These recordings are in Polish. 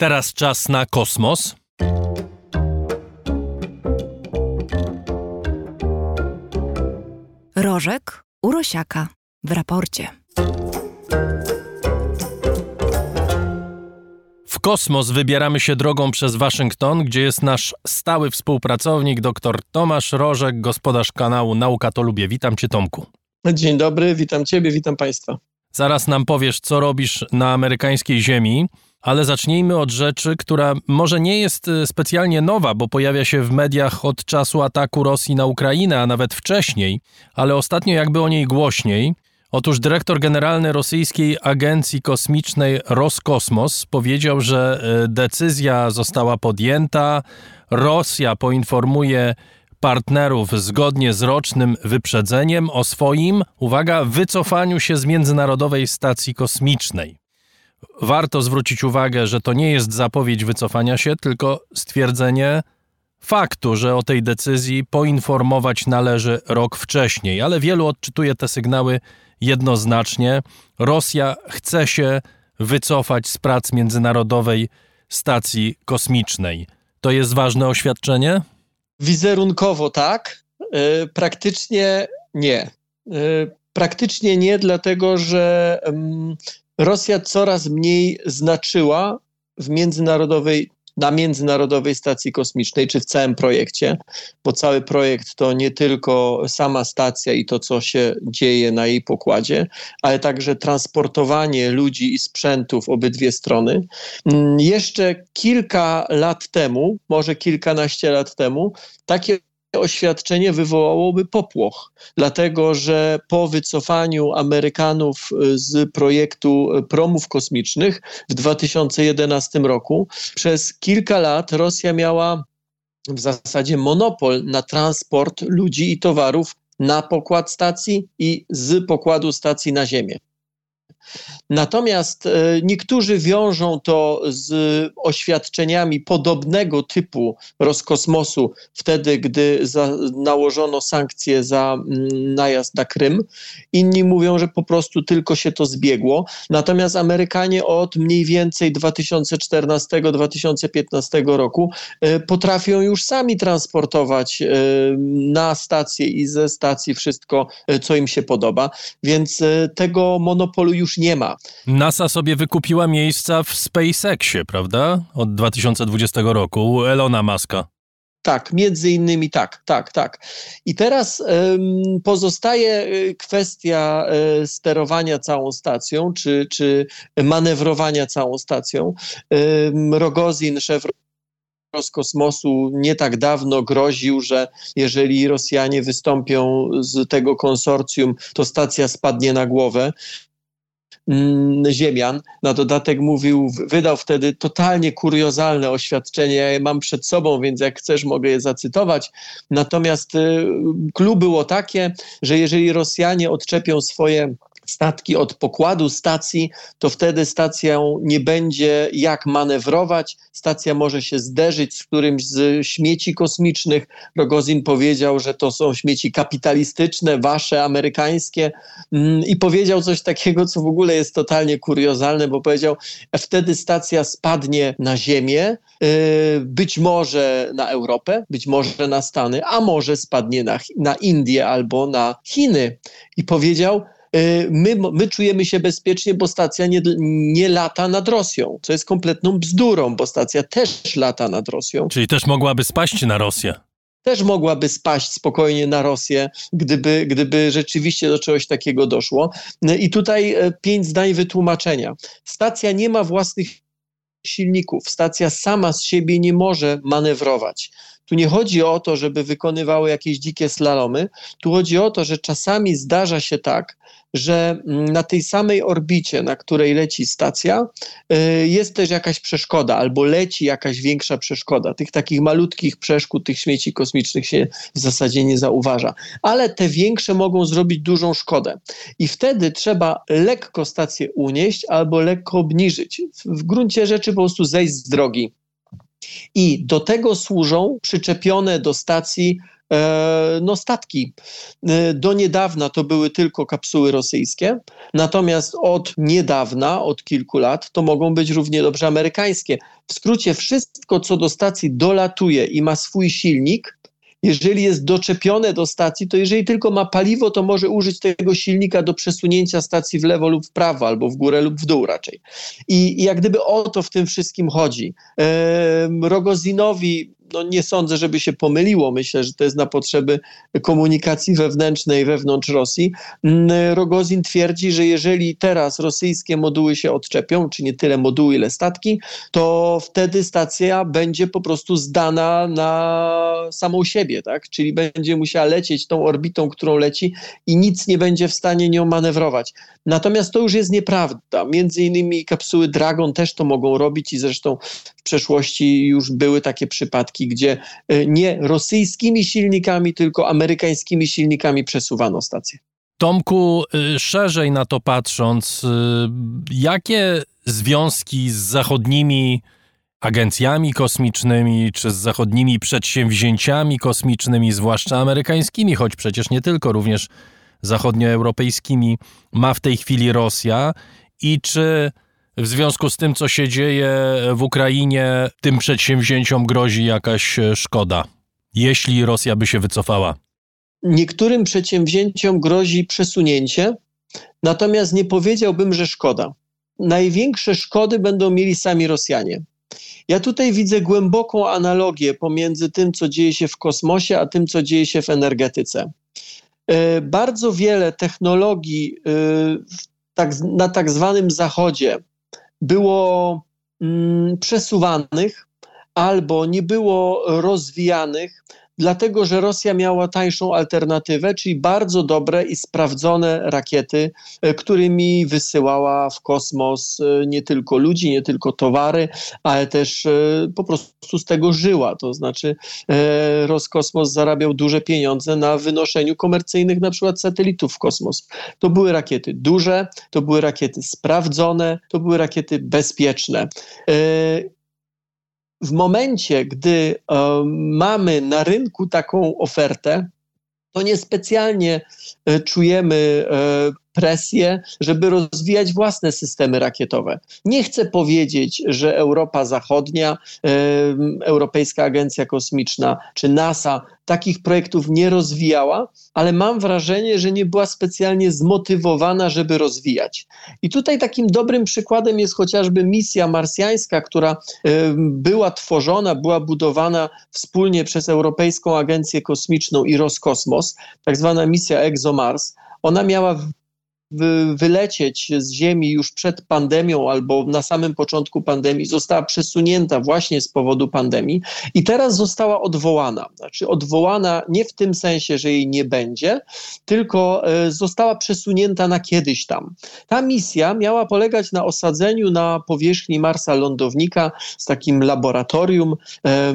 Teraz czas na kosmos. Rożek Urosiaka w raporcie. W kosmos wybieramy się drogą przez Waszyngton, gdzie jest nasz stały współpracownik dr Tomasz Rożek, gospodarz kanału Nauka to Lubię. Witam Cię Tomku. Dzień dobry, witam Ciebie, witam Państwa. Zaraz nam powiesz, co robisz na amerykańskiej ziemi, ale zacznijmy od rzeczy, która może nie jest e, specjalnie nowa, bo pojawia się w mediach od czasu ataku Rosji na Ukrainę, a nawet wcześniej, ale ostatnio jakby o niej głośniej. Otóż dyrektor generalny rosyjskiej agencji kosmicznej Roskosmos powiedział, że e, decyzja została podjęta. Rosja poinformuje partnerów zgodnie z rocznym wyprzedzeniem o swoim, uwaga, wycofaniu się z Międzynarodowej Stacji Kosmicznej. Warto zwrócić uwagę, że to nie jest zapowiedź wycofania się, tylko stwierdzenie faktu, że o tej decyzji poinformować należy rok wcześniej, ale wielu odczytuje te sygnały jednoznacznie. Rosja chce się wycofać z prac Międzynarodowej Stacji Kosmicznej. To jest ważne oświadczenie? Wizerunkowo tak, yy, praktycznie nie. Yy, praktycznie nie, dlatego że yy, Rosja coraz mniej znaczyła w międzynarodowej na Międzynarodowej Stacji Kosmicznej, czy w całym projekcie, bo cały projekt to nie tylko sama stacja i to, co się dzieje na jej pokładzie, ale także transportowanie ludzi i sprzętów obydwie strony. Mm, jeszcze kilka lat temu, może kilkanaście lat temu, takie oświadczenie wywołałoby popłoch, dlatego że po wycofaniu Amerykanów y, z projektu y, promów kosmicznych w 2011 roku przez kilka lat Rosja miała w zasadzie monopol na transport ludzi i towarów na pokład stacji i z pokładu stacji na Ziemię. Natomiast e, niektórzy wiążą to z oświadczeniami podobnego typu Roskosmosu wtedy, gdy za, nałożono sankcje za mm, najazd na Krym. Inni mówią, że po prostu tylko się to zbiegło. Natomiast Amerykanie od mniej więcej 2014-2015 roku e, potrafią już sami transportować e, na stację i ze stacji wszystko, co im się podoba. Więc tego monopolu już nie ma. NASA sobie wykupiła miejsca w SpaceXie, prawda? Od 2020 roku u Elona Muska. Tak, między innymi tak, tak, tak. I teraz um, pozostaje y, kwestia um, sterowania całą stacją, czy, czy manewrowania całą stacją. Um, Rogozin, szef Roskosmosu nie tak dawno groził, że jeżeli Rosjanie wystąpią z tego konsorcjum, to stacja spadnie na głowę. Mm, ziemian. Na dodatek mówił, wydał wtedy totalnie kuriozalne oświadczenie. Ja je mam przed sobą, więc jak chcesz, mogę je zacytować. Natomiast y, było takie, że jeżeli Rosjanie odczepią swoje statki od pokładu stacji, to wtedy stacją nie będzie jak manewrować. Stacja może się zderzyć z którymś z śmieci kosmicznych. Rogozin powiedział, że to są śmieci kapitalistyczne, wasze, amerykańskie mm, i powiedział coś takiego, co w ogóle jest totalnie kuriozalne, bo powiedział, wtedy stacja spadnie na Ziemię, y, być może na Europę, być może na Stany, a może spadnie na, na Indię albo na Chiny. I powiedział, my, my czujemy się bezpiecznie, bo stacja nie, nie lata nad Rosją, co jest kompletną bzdurą, bo stacja też lata nad Rosją. Czyli też mogłaby spaść na Rosję też mogłaby spaść spokojnie na Rosję, gdyby, gdyby rzeczywiście do czegoś takiego doszło. No I tutaj e, pięć zdań wytłumaczenia. Stacja nie ma własnych silników. Stacja sama z siebie nie może manewrować. Tu nie chodzi o to, żeby wykonywały jakieś dzikie slalomy. Tu chodzi o to, że czasami zdarza się tak, że mm, na tej samej orbicie, na której leci stacja, y, jest też jakaś przeszkoda, albo leci jakaś większa przeszkoda. Tych takich malutkich przeszkód, tych śmieci kosmicznych się w zasadzie nie zauważa, ale te większe mogą zrobić dużą szkodę. I wtedy trzeba lekko stację unieść albo lekko obniżyć. W gruncie rzeczy po prostu zejść z drogi. I do tego służą przyczepione do stacji e, no, statki. E, do niedawna to były tylko kapsuły rosyjskie, natomiast od niedawna, od kilku lat, to mogą być równie dobrze amerykańskie. W skrócie, wszystko, co do stacji dolatuje i ma swój silnik, jeżeli jest doczepione do stacji, to jeżeli tylko ma paliwo, to może użyć tego silnika do przesunięcia stacji w lewo lub w prawo, albo w górę lub w dół raczej. I, i jak gdyby o to w tym wszystkim chodzi. Rogozinowi no nie sądzę, żeby się pomyliło. Myślę, że to jest na potrzeby komunikacji wewnętrznej wewnątrz Rosji. Mm, Rogozin twierdzi, że jeżeli teraz rosyjskie moduły się odczepią, czy nie tyle moduły, ile statki, to wtedy stacja będzie po prostu zdana na samą siebie, tak? Czyli będzie musiała lecieć tą orbitą, którą leci i nic nie będzie w stanie nią manewrować. Natomiast to już jest nieprawda. Między innymi kapsuły Dragon też to mogą robić i zresztą w przeszłości już były takie przypadki, gdzie e, nie rosyjskimi silnikami, tylko amerykańskimi silnikami przesuwano stację. Tomku, y, szerzej na to patrząc, y, jakie związki z zachodnimi agencjami kosmicznymi, czy z zachodnimi przedsięwzięciami kosmicznymi, zwłaszcza amerykańskimi, choć przecież nie tylko, również zachodnioeuropejskimi, ma w tej chwili Rosja i czy w związku z tym, co się dzieje w Ukrainie, tym przedsięwzięciom grozi jakaś e, szkoda, jeśli Rosja by się wycofała? Niektórym przedsięwzięciom grozi przesunięcie, natomiast nie powiedziałbym, że szkoda. Największe szkody będą mieli sami Rosjanie. Ja tutaj widzę głęboką analogię pomiędzy tym, co dzieje się w kosmosie, a tym, co dzieje się w energetyce. E, bardzo wiele technologii e, tak, na tak zwanym Zachodzie było mm, przesuwanych albo nie było rozwijanych dlatego że Rosja miała tańszą alternatywę, czyli bardzo dobre i sprawdzone rakiety, e, którymi wysyłała w kosmos e, nie tylko ludzi, nie tylko towary, ale też e, po prostu z tego żyła. To znaczy Roskosmos zarabiał duże pieniądze na wynoszeniu komercyjnych na przykład satelitów w kosmos. To były rakiety duże, to były rakiety sprawdzone, to były rakiety bezpieczne w momencie, gdy mamy na rynku taką ofertę, to niespecjalnie e, czujemy e, presję, żeby rozwijać własne systemy rakietowe. Nie chcę powiedzieć, że Europa Zachodnia, Europejska Agencja Kosmiczna czy NASA takich projektów nie rozwijała, ale mam wrażenie, że nie była specjalnie zmotywowana, żeby rozwijać. I tutaj takim dobrym przykładem jest chociażby misja marsjańska, która była tworzona, była budowana wspólnie przez Europejską Agencję Kosmiczną i Roskosmos, tak zwana misja ExoMars. Ona miała wylecieć z Ziemi już przed pandemią albo na samym początku pandemii, została przesunięta właśnie z powodu pandemii i teraz została odwołana. Znaczy odwołana nie w tym sensie, że jej nie będzie, tylko e, została przesunięta na kiedyś tam. Ta misja miała polegać na osadzeniu na powierzchni Marsa lądownika z takim laboratorium e,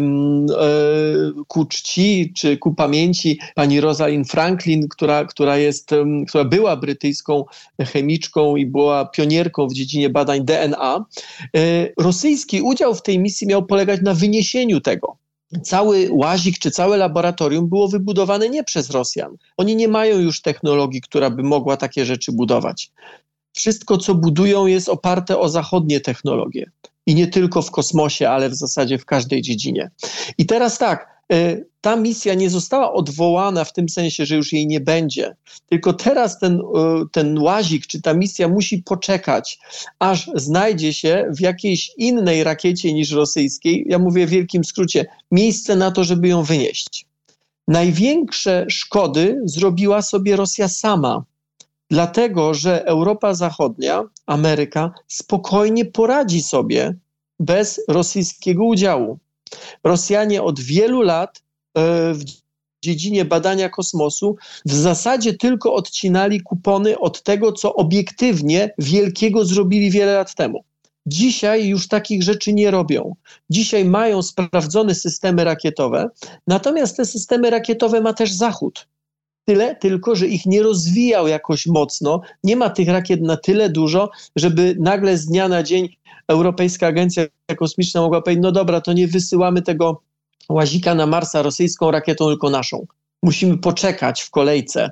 ku czci czy ku pamięci pani Rosalind Franklin, która, która, jest, która była brytyjską chemiczką i była pionierką w dziedzinie badań DNA. E, rosyjski udział w tej misji miał polegać na wyniesieniu tego cały łazik czy całe laboratorium było wybudowane nie przez Rosjan. Oni nie mają już technologii, która by mogła takie rzeczy budować. Wszystko, co budują, jest oparte o zachodnie technologie. I nie tylko w kosmosie, ale w zasadzie w każdej dziedzinie. I teraz tak, ta misja nie została odwołana w tym sensie, że już jej nie będzie, tylko teraz ten, e, ten łazik czy ta misja musi poczekać, aż znajdzie się w jakiejś innej rakiecie niż rosyjskiej, ja mówię w wielkim skrócie, miejsce na to, żeby ją wynieść. Największe szkody zrobiła sobie Rosja sama, dlatego że Europa Zachodnia, Ameryka spokojnie poradzi sobie bez rosyjskiego udziału. Rosjanie od wielu lat e, w dziedzinie badania kosmosu w zasadzie tylko odcinali kupony od tego, co obiektywnie wielkiego zrobili wiele lat temu. Dzisiaj już takich rzeczy nie robią. Dzisiaj mają sprawdzone systemy rakietowe, natomiast te systemy rakietowe ma też Zachód. Tyle tylko, że ich nie rozwijał jakoś mocno. Nie ma tych rakiet na tyle dużo, żeby nagle z dnia na dzień Europejska Agencja Kosmiczna mogła powiedzieć, no dobra, to nie wysyłamy tego łazika na Marsa rosyjską rakietą, tylko naszą. Musimy poczekać w kolejce.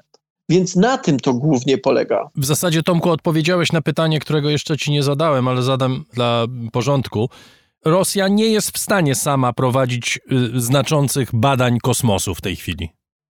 Więc na tym to głównie polega. W zasadzie, Tomku, odpowiedziałeś na pytanie, którego jeszcze ci nie zadałem, ale zadam dla porządku. Rosja nie jest w stanie sama prowadzić y, znaczących badań kosmosu w tej chwili.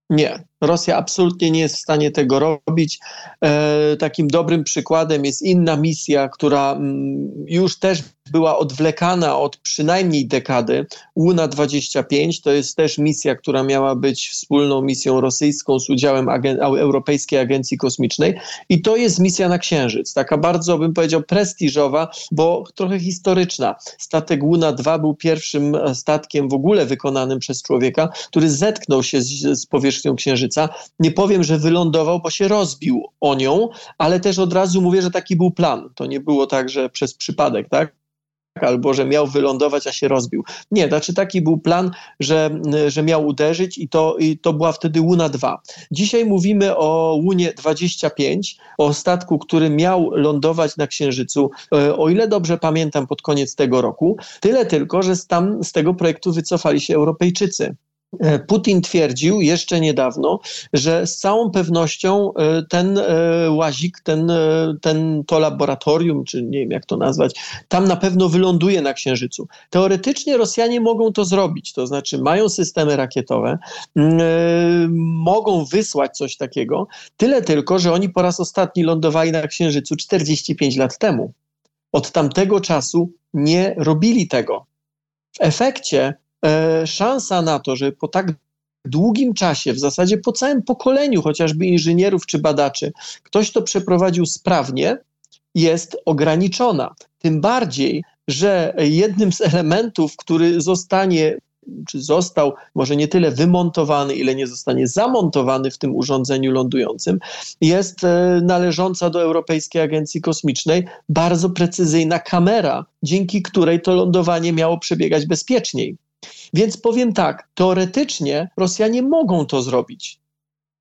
Nie, Rosja absolutnie nie jest w stanie tego robić. E, takim dobrym przykładem jest inna misja, która mm, już też była odwlekana od przynajmniej dekady. Łuna 25 to jest też misja, która miała być wspólną misją rosyjską z udziałem Agen Europejskiej Agencji Kosmicznej. I to jest misja na Księżyc. Taka bardzo, bym powiedział, prestiżowa, bo trochę historyczna. Statek Łuna 2 był pierwszym statkiem w ogóle wykonanym przez człowieka, który zetknął się z, z powierzchnią Księżyca. Nie powiem, że wylądował, bo się rozbił o nią, ale też od razu mówię, że taki był plan. To nie było tak, że przez przypadek, tak? albo że miał wylądować, a się rozbił. Nie, znaczy taki był plan, że, że miał uderzyć i to, i to była wtedy Łuna 2. Dzisiaj mówimy o Łunie 25, o statku, który miał lądować na Księżycu, e, o ile dobrze pamiętam, pod koniec tego roku. Tyle tylko, że tam z tego projektu wycofali się Europejczycy. E, Putin twierdził jeszcze niedawno, że z całą pewnością e, ten e, łazik, ten, ten, to laboratorium, czy nie wiem jak to nazwać, tam na pewno wyląduje na Księżycu. Teoretycznie Rosjanie mogą to zrobić, to znaczy mają systemy rakietowe, mogą wysłać coś takiego, tyle tylko, że oni po raz ostatni lądowali na Księżycu 45 lat temu. Od tamtego czasu nie robili tego. W efekcie szansa na to, że po tak długim czasie, w zasadzie po całym pokoleniu chociażby inżynierów czy badaczy, ktoś to przeprowadził sprawnie, jest ograniczona. Tym bardziej, że jednym z elementów, który zostanie czy został może nie tyle wymontowany, ile nie zostanie zamontowany w tym urządzeniu lądującym, jest e, należąca do Europejskiej Agencji Kosmicznej bardzo precyzyjna kamera, dzięki której to lądowanie miało przebiegać bezpieczniej. Więc powiem tak, teoretycznie Rosjanie mogą to zrobić.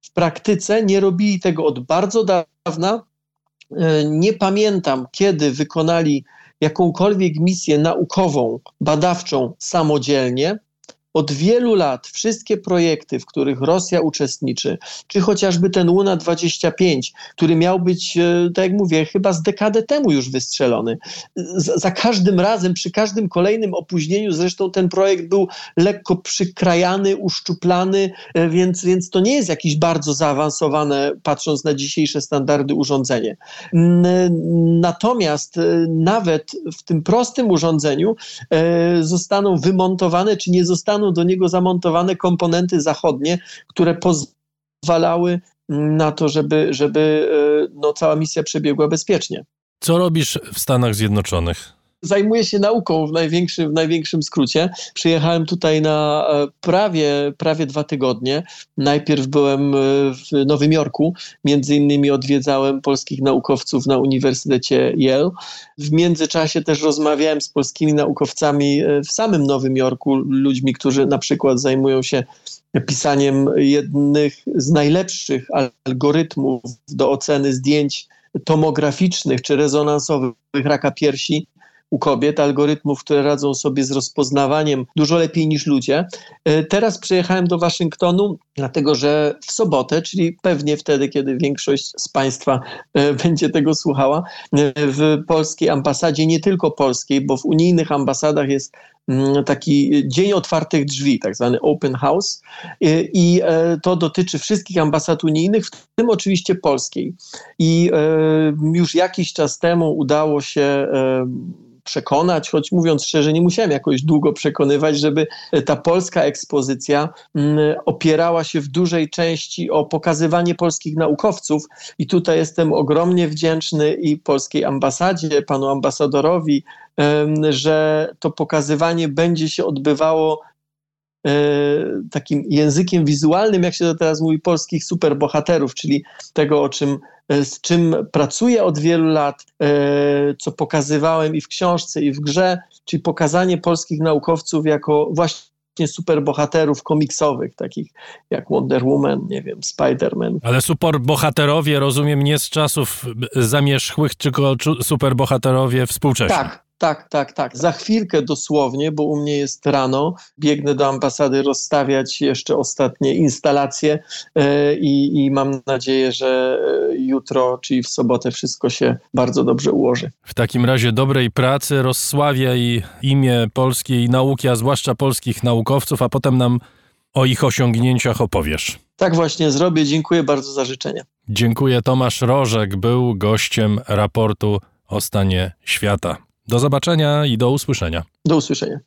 W praktyce nie robili tego od bardzo dawna. E, nie pamiętam, kiedy wykonali jakąkolwiek misję naukową, badawczą samodzielnie od wielu lat wszystkie projekty, w których Rosja uczestniczy, czy chociażby ten Luna 25, który miał być, e, tak jak mówię, chyba z dekadę temu już wystrzelony. za każdym razem, przy każdym kolejnym opóźnieniu, zresztą ten projekt był lekko przykrajany, uszczuplany, e, więc, więc to nie jest jakieś bardzo zaawansowane, patrząc na dzisiejsze standardy, urządzenie. Natomiast e, nawet w tym prostym urządzeniu zostaną wymontowane, czy nie zostaną do niego zamontowane komponenty zachodnie, które pozwalały na to, żeby, żeby e, no, cała misja przebiegła bezpiecznie. Co robisz w Stanach Zjednoczonych? Zajmuję się nauką w największym, w największym skrócie. Przyjechałem tutaj na e, prawie, prawie dwa tygodnie. Najpierw byłem e, w Nowym Jorku, między innymi odwiedzałem polskich naukowców na Uniwersytecie Yale. W międzyczasie też rozmawiałem z polskimi naukowcami e, w samym Nowym Jorku, ludźmi, którzy na przykład zajmują się pisaniem jednych z najlepszych algorytmów do oceny zdjęć tomograficznych czy rezonansowych raka piersi u kobiet, algorytmów, które radzą sobie z rozpoznawaniem dużo lepiej niż ludzie. E, teraz przyjechałem do Waszyngtonu, dlatego że w sobotę, czyli pewnie wtedy, kiedy większość z Państwa e, będzie tego słuchała, e, w polskiej ambasadzie, nie tylko polskiej, bo w unijnych ambasadach jest taki dzień otwartych drzwi, tak zwany open house i to dotyczy wszystkich ambasad unijnych, w tym oczywiście polskiej. I już jakiś czas temu udało się przekonać, choć mówiąc szczerze, nie musiałem jakoś długo przekonywać, żeby ta polska ekspozycja mm, opierała się w dużej części o pokazywanie polskich naukowców. I tutaj jestem ogromnie wdzięczny i polskiej ambasadzie, panu ambasadorowi, że to pokazywanie będzie się odbywało e, takim językiem wizualnym, jak się to teraz mówi, polskich superbohaterów, czyli tego, o czym E, z czym pracuję od wielu lat, e, co pokazywałem i w książce, i w grze, czyli pokazanie polskich naukowców jako właśnie superbohaterów komiksowych, takich jak Wonder Woman, nie wiem, Spider-Man. Ale superbohaterowie, rozumiem, nie z czasów zamierzchłych, tylko superbohaterowie współcześni. Tak, tak, tak, tak. Za chwilkę dosłownie, bo u mnie jest rano, biegnę do ambasady rozstawiać jeszcze ostatnie instalacje e, i, i mam nadzieję, że e, jutro, czyli w sobotę wszystko się bardzo dobrze ułoży. W takim razie dobrej pracy rozsławiaj imię polskiej nauki, a zwłaszcza polskich naukowców, a potem nam o ich osiągnięciach opowiesz. Tak właśnie zrobię. Dziękuję bardzo za życzenia. Dziękuję. Tomasz Rożek był gościem raportu o stanie świata. Do zobaczenia i do usłyszenia. Do usłyszenia.